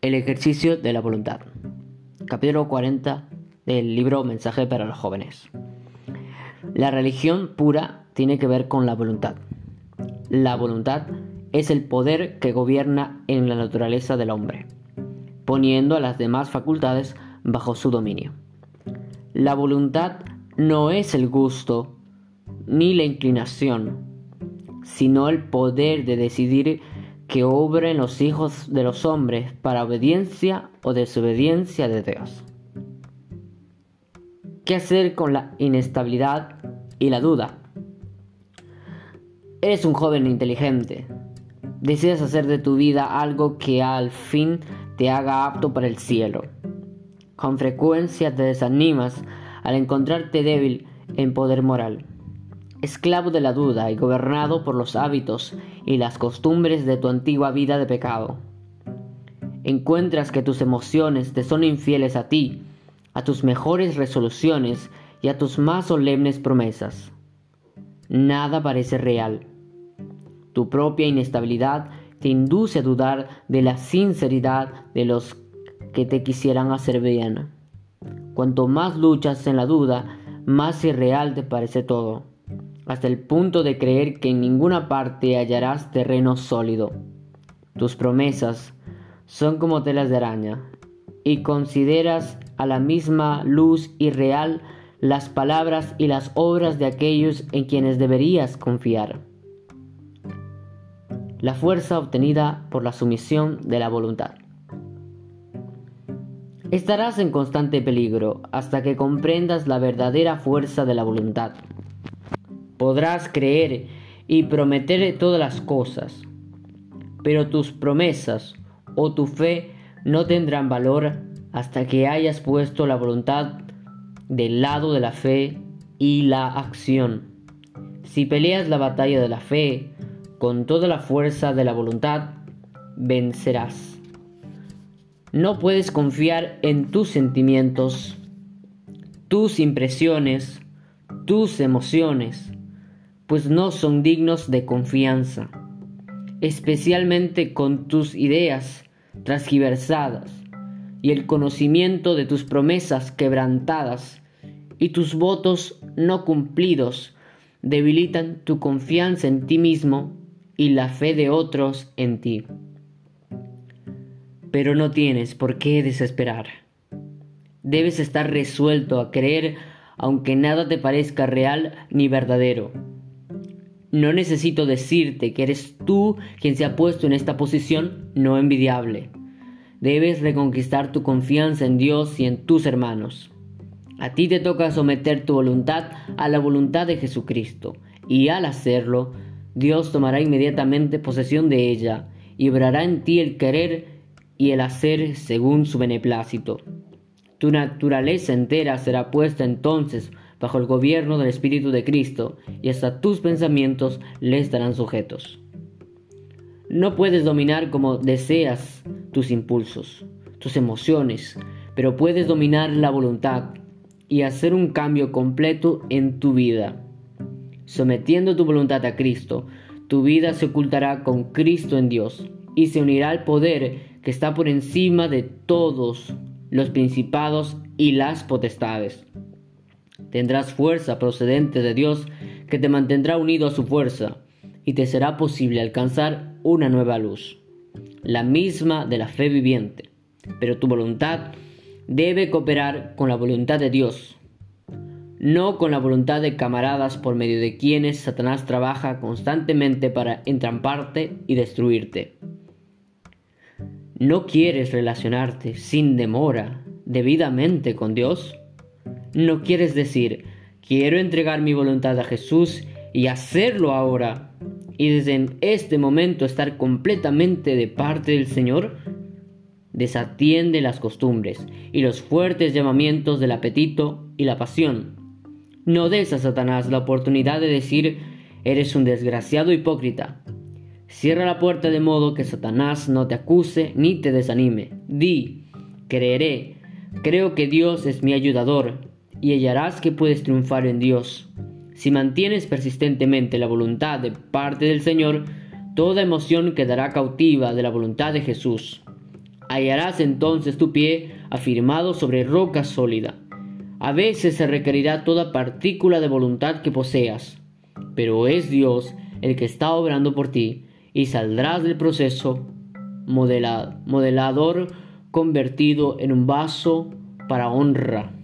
El ejercicio de la voluntad. Capítulo 40 del libro Mensaje para los jóvenes. La religión pura tiene que ver con la voluntad. La voluntad es el poder que gobierna en la naturaleza del hombre, poniendo a las demás facultades bajo su dominio. La voluntad no es el gusto ni la inclinación, sino el poder de decidir que obren los hijos de los hombres para obediencia o desobediencia de Dios. ¿Qué hacer con la inestabilidad y la duda? Eres un joven inteligente. Deseas hacer de tu vida algo que al fin te haga apto para el cielo. Con frecuencia te desanimas al encontrarte débil en poder moral esclavo de la duda y gobernado por los hábitos y las costumbres de tu antigua vida de pecado. Encuentras que tus emociones te son infieles a ti, a tus mejores resoluciones y a tus más solemnes promesas. Nada parece real. Tu propia inestabilidad te induce a dudar de la sinceridad de los que te quisieran hacer bien. Cuanto más luchas en la duda, más irreal te parece todo hasta el punto de creer que en ninguna parte hallarás terreno sólido. Tus promesas son como telas de araña, y consideras a la misma luz irreal las palabras y las obras de aquellos en quienes deberías confiar. La fuerza obtenida por la sumisión de la voluntad. Estarás en constante peligro hasta que comprendas la verdadera fuerza de la voluntad podrás creer y prometer todas las cosas, pero tus promesas o tu fe no tendrán valor hasta que hayas puesto la voluntad del lado de la fe y la acción. Si peleas la batalla de la fe con toda la fuerza de la voluntad, vencerás. No puedes confiar en tus sentimientos, tus impresiones, tus emociones, pues no son dignos de confianza, especialmente con tus ideas transgiversadas y el conocimiento de tus promesas quebrantadas y tus votos no cumplidos debilitan tu confianza en ti mismo y la fe de otros en ti. Pero no tienes por qué desesperar. Debes estar resuelto a creer aunque nada te parezca real ni verdadero no necesito decirte que eres tú quien se ha puesto en esta posición no envidiable. Debes reconquistar tu confianza en Dios y en tus hermanos. A ti te toca someter tu voluntad a la voluntad de Jesucristo, y al hacerlo, Dios tomará inmediatamente posesión de ella y obrará en ti el querer y el hacer según su beneplácito. Tu naturaleza entera será puesta entonces bajo el gobierno del Espíritu de Cristo, y hasta tus pensamientos le estarán sujetos. No puedes dominar como deseas tus impulsos, tus emociones, pero puedes dominar la voluntad y hacer un cambio completo en tu vida. Sometiendo tu voluntad a Cristo, tu vida se ocultará con Cristo en Dios y se unirá al poder que está por encima de todos los principados y las potestades. Tendrás fuerza procedente de Dios que te mantendrá unido a su fuerza y te será posible alcanzar una nueva luz, la misma de la fe viviente. Pero tu voluntad debe cooperar con la voluntad de Dios, no con la voluntad de camaradas por medio de quienes Satanás trabaja constantemente para entramparte y destruirte. ¿No quieres relacionarte sin demora debidamente con Dios? No quieres decir, quiero entregar mi voluntad a Jesús y hacerlo ahora, y desde este momento estar completamente de parte del Señor, desatiende las costumbres y los fuertes llamamientos del apetito y la pasión. No des a Satanás la oportunidad de decir, eres un desgraciado hipócrita. Cierra la puerta de modo que Satanás no te acuse ni te desanime. Di, creeré, creo que Dios es mi ayudador y hallarás que puedes triunfar en Dios. Si mantienes persistentemente la voluntad de parte del Señor, toda emoción quedará cautiva de la voluntad de Jesús. Hallarás entonces tu pie afirmado sobre roca sólida. A veces se requerirá toda partícula de voluntad que poseas, pero es Dios el que está obrando por ti y saldrás del proceso modelador convertido en un vaso para honra.